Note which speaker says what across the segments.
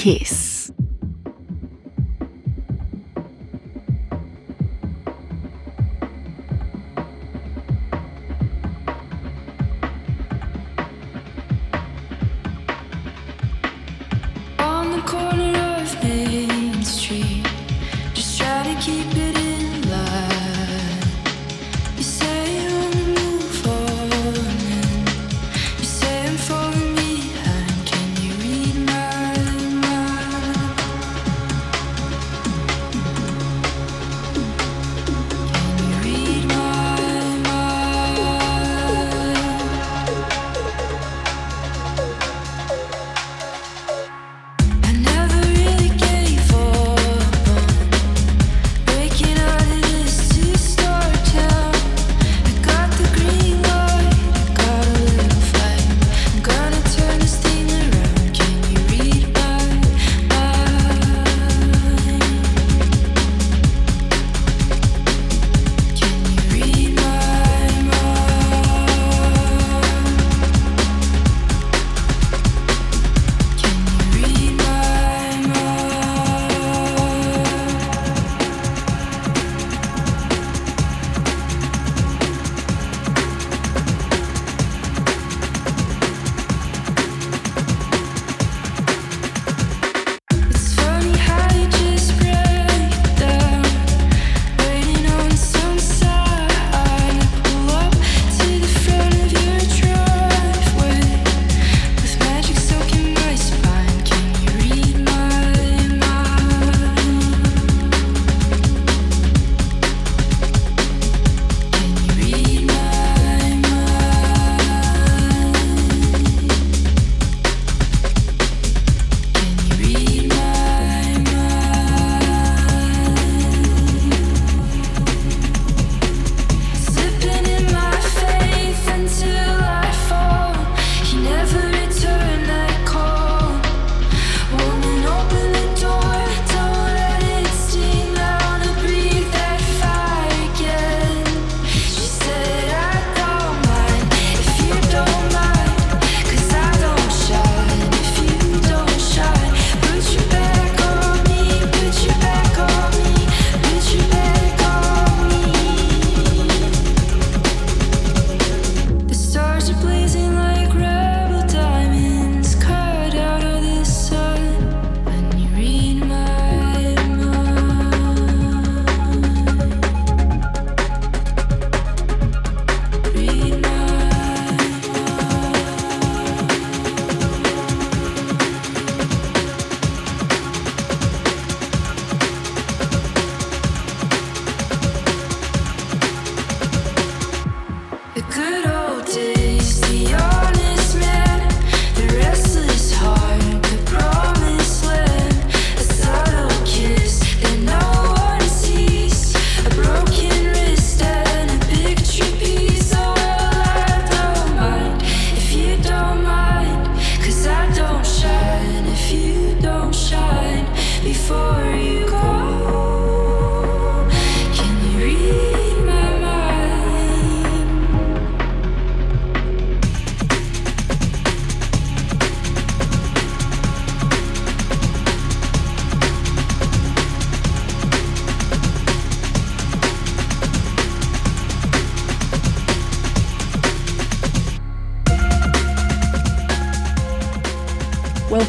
Speaker 1: Kiss.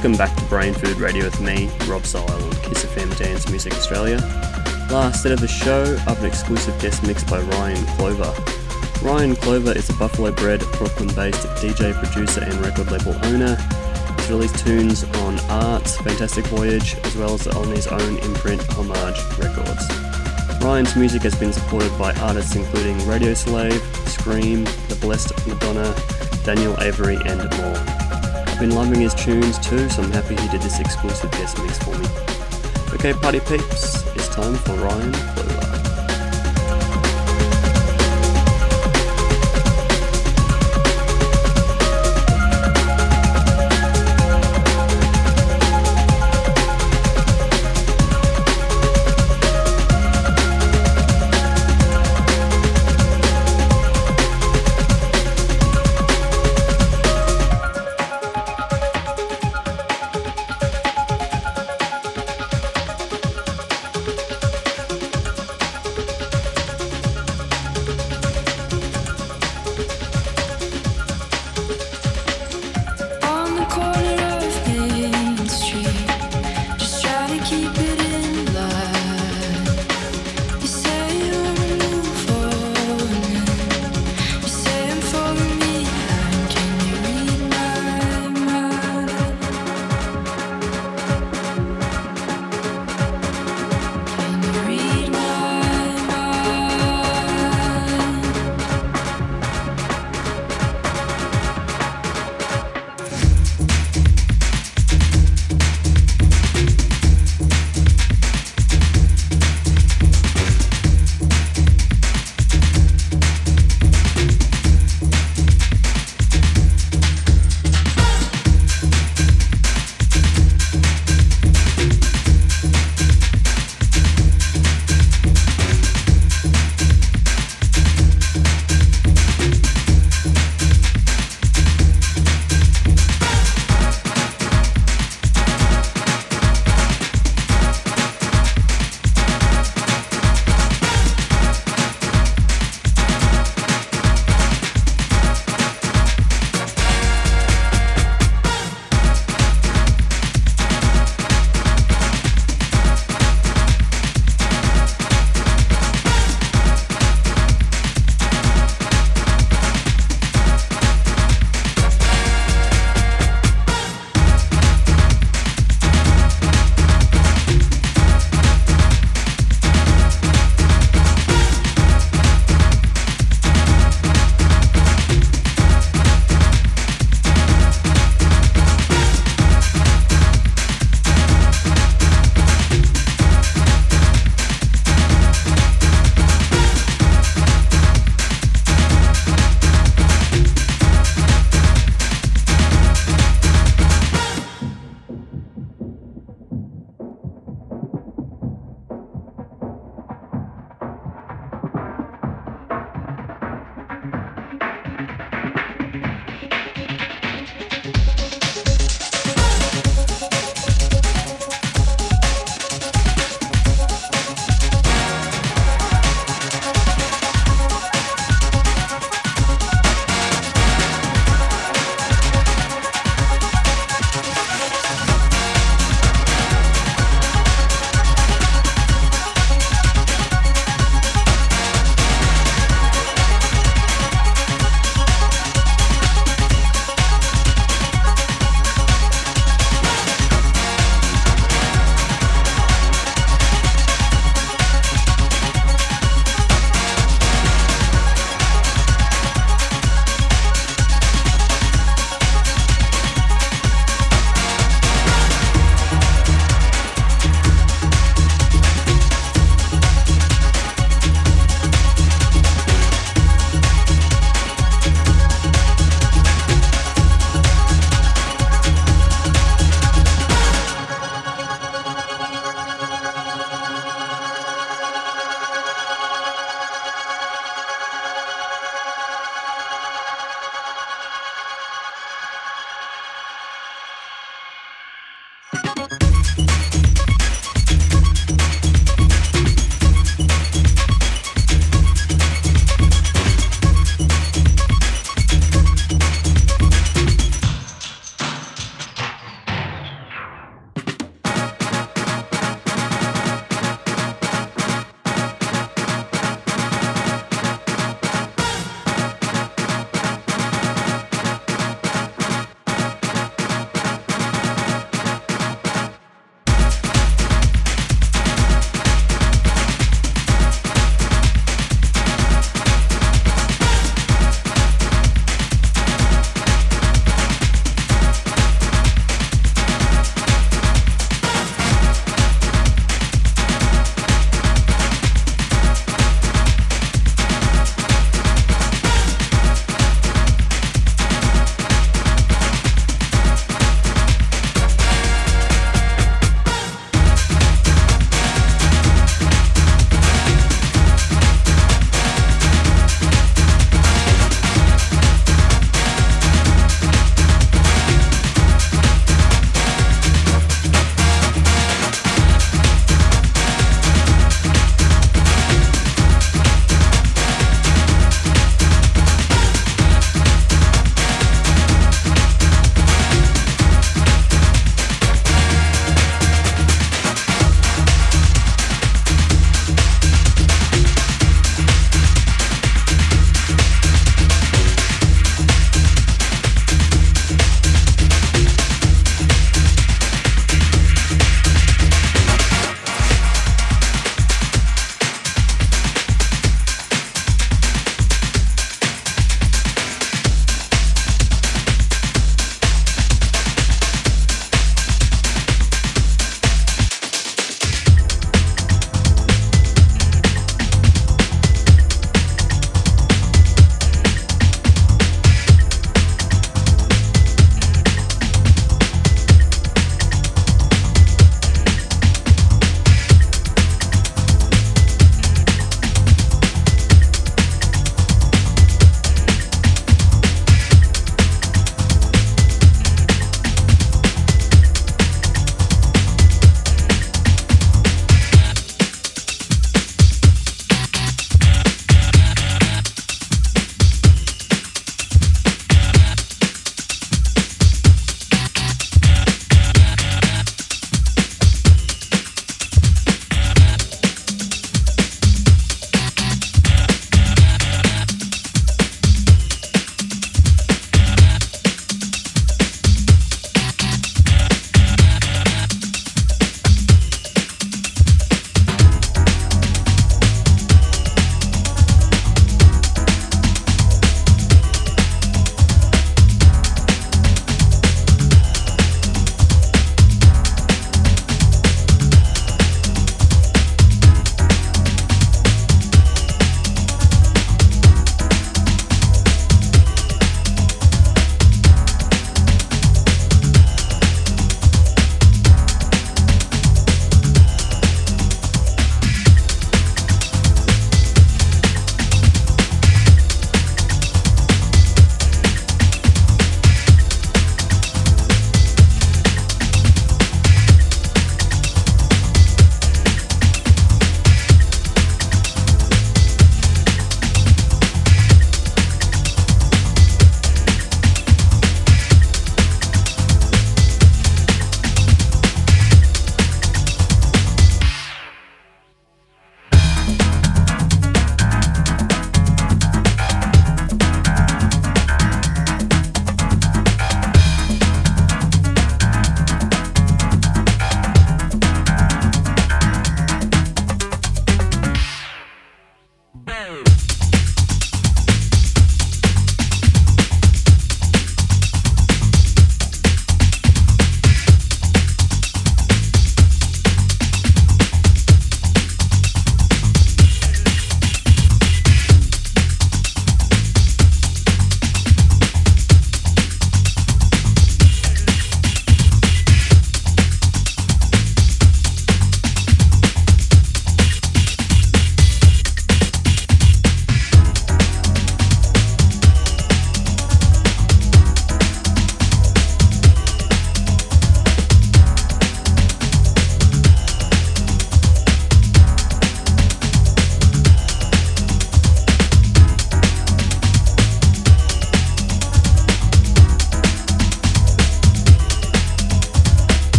Speaker 2: Welcome back to Brain Food Radio with me, Rob Zile on Kiss FM Dance Music Australia. Last set of the show, have an exclusive guest mix by Ryan Clover. Ryan Clover is a Buffalo bred, Brooklyn based DJ, producer, and record label owner. He's released tunes on Arts, Fantastic Voyage, as well as on his own imprint, Homage Records. Ryan's music has been supported by artists including Radio Slave, Skream, The Blessed Madonna, Daniel Avery, and more been loving his tunes too, so I'm happy he did this exclusive guest mix for me. Okay, party peeps, it's time for Ryan Clover.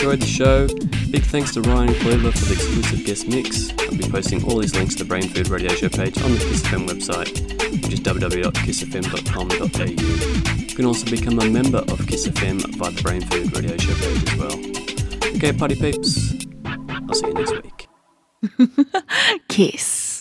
Speaker 2: Enjoyed the show. Big thanks to Ryan Clover for the exclusive guest mix. I'll be posting all these links to the Brain Food Radio Show page on the Kiss FM website, which is www.kissfm.com.au. You can also become a member of Kiss FM via the Brain Food Radio Show page as well. Okay, party peeps, I'll see you next week.
Speaker 1: Kiss.